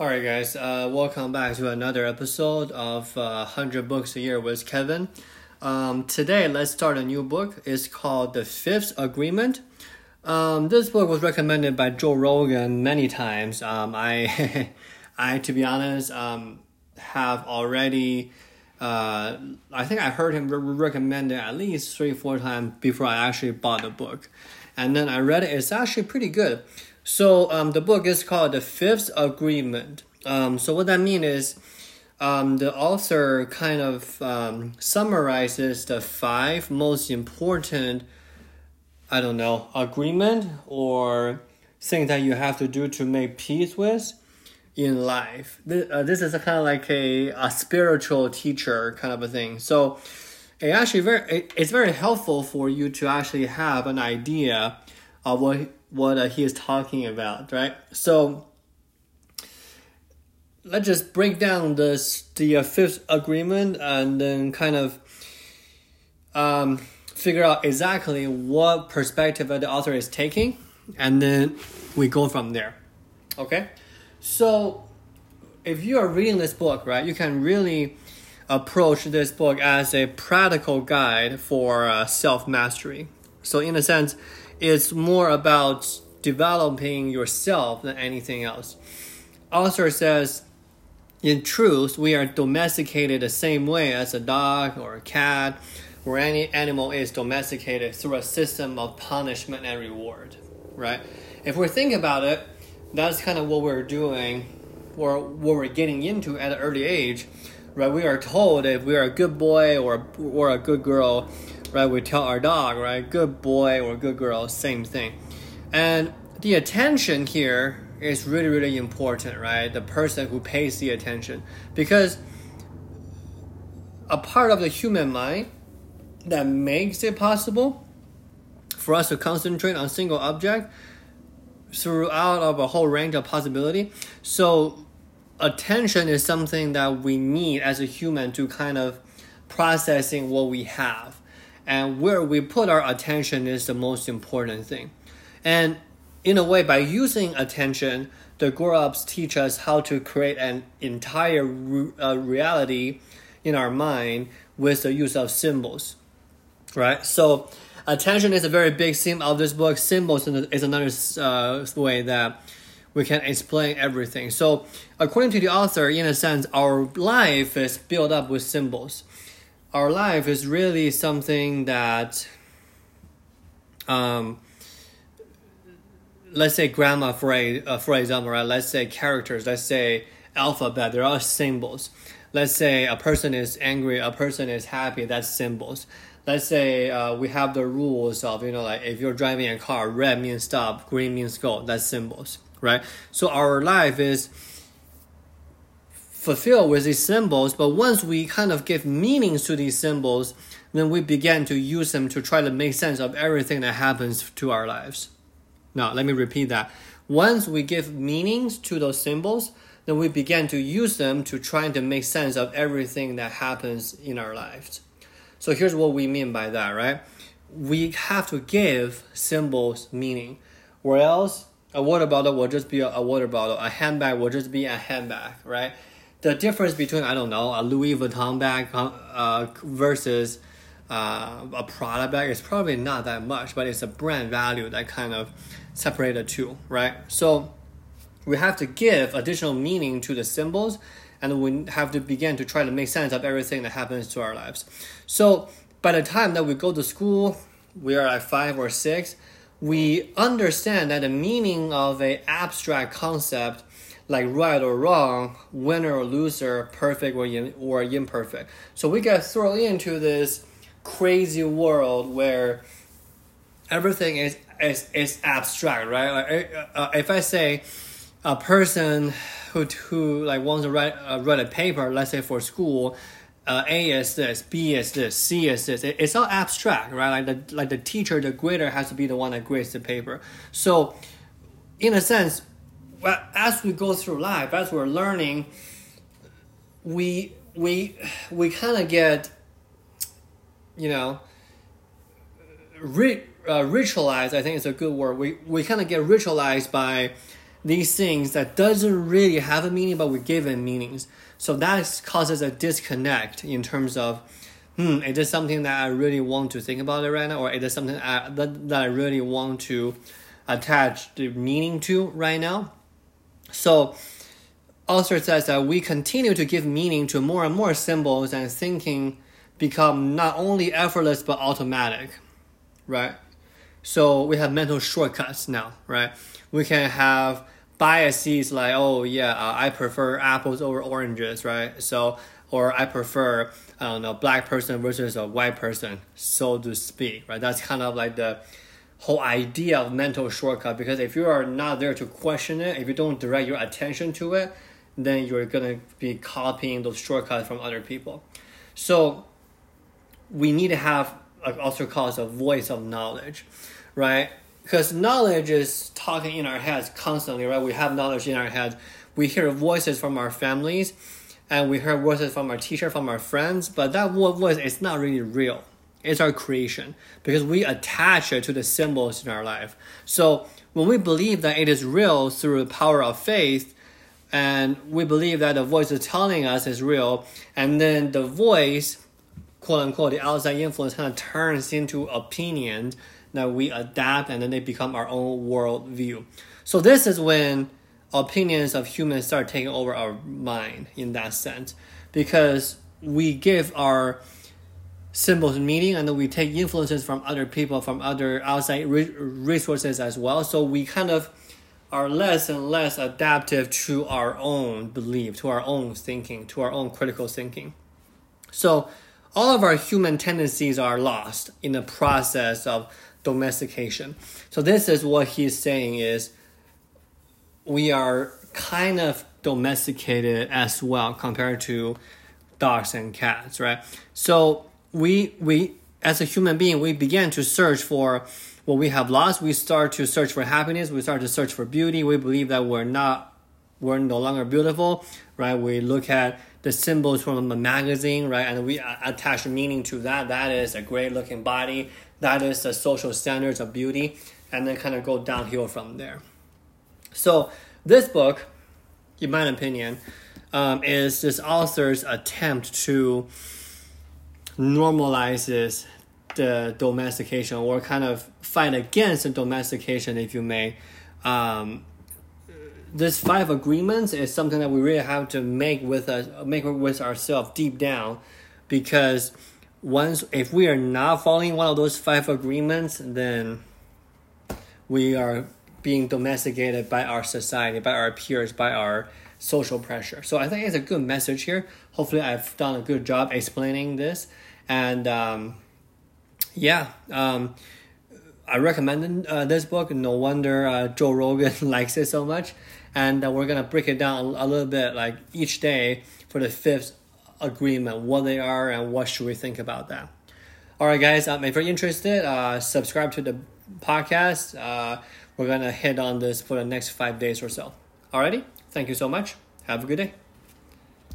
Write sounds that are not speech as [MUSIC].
All right, guys, uh, welcome back to another episode of uh, 100 Books a Year with Kevin. Um, today, let's start a new book. It's called The Fifth Agreement. Um, this book was recommended by Joe Rogan many times. Um, I, [LAUGHS] I, to be honest, um, have already, uh, I think I heard him re- recommend it at least three, four times before I actually bought the book. And then I read it. It's actually pretty good. So um, the book is called The Fifth Agreement. Um, so what that means is um, the author kind of um, summarizes the five most important, I don't know, agreement or things that you have to do to make peace with in life. This, uh, this is kind of like a, a spiritual teacher kind of a thing. So it actually very it, it's very helpful for you to actually have an idea of what what uh, he is talking about, right? So let's just break down this the uh, fifth agreement and then kind of um, figure out exactly what perspective the author is taking, and then we go from there. Okay, so if you are reading this book, right, you can really approach this book as a practical guide for uh, self mastery. So, in a sense, it's more about developing yourself than anything else. Author says, in truth, we are domesticated the same way as a dog or a cat or any animal is domesticated through a system of punishment and reward, right? If we think about it, that's kind of what we're doing or what we're getting into at an early age, right? We are told if we are a good boy or, or a good girl, right? We tell our dog, right? Good boy or good girl, same thing. And the attention here is really, really important, right? The person who pays the attention. Because a part of the human mind that makes it possible for us to concentrate on single object throughout of a whole range of possibility. So attention is something that we need as a human to kind of processing what we have and where we put our attention is the most important thing. And in a way, by using attention, the grown-ups teach us how to create an entire re- uh, reality in our mind with the use of symbols, right? So, attention is a very big theme of this book. Symbols is another uh, way that we can explain everything. So, according to the author, in a sense, our life is built up with symbols. Our life is really something that um, let's say grammar for, a, uh, for example right let's say characters let's say alphabet there are symbols. Let's say a person is angry a person is happy that's symbols. Let's say uh, we have the rules of you know like if you're driving a car red means stop green means go that's symbols right so our life is fulfilled with these symbols, but once we kind of give meanings to these symbols, then we begin to use them to try to make sense of everything that happens to our lives. Now, let me repeat that. Once we give meanings to those symbols, then we begin to use them to try to make sense of everything that happens in our lives. So here's what we mean by that, right? We have to give symbols meaning, or else a water bottle will just be a water bottle, a handbag will just be a handbag, right? the difference between I don't know a Louis Vuitton bag uh, versus uh, a Prada bag is probably not that much, but it's a brand value that kind of separate the two, right? So we have to give additional meaning to the symbols, and we have to begin to try to make sense of everything that happens to our lives. So by the time that we go to school, we are at five or six. We understand that the meaning of an abstract concept like right or wrong, winner or loser, perfect or, in, or imperfect. So we get thrown into this crazy world where everything is is, is abstract, right? Like, uh, if I say a person who who like wants to write uh, write a paper, let's say for school, uh, A is this, B is this, C is this. It, it's all abstract, right? Like the like the teacher, the grader has to be the one that grades the paper. So, in a sense, as we go through life, as we're learning, we we we kind of get, you know, ri- uh, ritualized. I think it's a good word. We we kind of get ritualized by these things that doesn't really have a meaning, but we give it meanings. So that causes a disconnect in terms of, hmm, is this something that I really want to think about it right now, or is it something I, that, that I really want to attach the meaning to right now? So, author says that we continue to give meaning to more and more symbols and thinking become not only effortless but automatic, right? So we have mental shortcuts now, right? We can have biases like, oh yeah, uh, I prefer apples over oranges, right? So or I prefer I don't know black person versus a white person, so to speak, right? That's kind of like the whole idea of mental shortcut because if you are not there to question it, if you don't direct your attention to it, then you're gonna be copying those shortcuts from other people. So we need to have also called a voice of knowledge, right? Because knowledge is talking in our heads constantly, right? We have knowledge in our heads. We hear voices from our families, and we hear voices from our teacher, from our friends, but that voice is not really real. It's our creation because we attach it to the symbols in our life. So when we believe that it is real through the power of faith, and we believe that the voice is telling us is real, and then the voice quote unquote the outside influence kind of turns into opinion that we adapt and then they become our own world view. So this is when opinions of humans start taking over our mind in that sense. Because we give our symbols meaning and then we take influences from other people from other outside re- resources as well. So we kind of are less and less adaptive to our own belief to our own thinking to our own critical thinking. So all of our human tendencies are lost in the process of domestication. So this is what he's saying is we are kind of domesticated as well compared to dogs and cats, right? So we we as a human being we begin to search for what we have lost. We start to search for happiness. We start to search for beauty. We believe that we're not we're no longer beautiful, right? We look at the symbols from a magazine, right? And we attach meaning to that. That is a great looking body. That is the social standards of beauty. And then kind of go downhill from there. So, this book, in my opinion, um, is this author's attempt to normalize this, the domestication or kind of fight against the domestication, if you may. Um, this five agreements is something that we really have to make with us make with ourselves deep down because once if we are not following one of those five agreements then we are being domesticated by our society by our peers by our social pressure so i think it's a good message here hopefully i've done a good job explaining this and um, yeah um, I recommend uh, this book. No wonder uh, Joe Rogan [LAUGHS] likes it so much. And uh, we're to break it down a, little bit, like each day for the fifth agreement, what they are and what should we think about that. All right, guys, um, if you're interested, uh, subscribe to the podcast. Uh, we're going to hit on this for the next five days or so. Alrighty, thank you so much. Have a good day.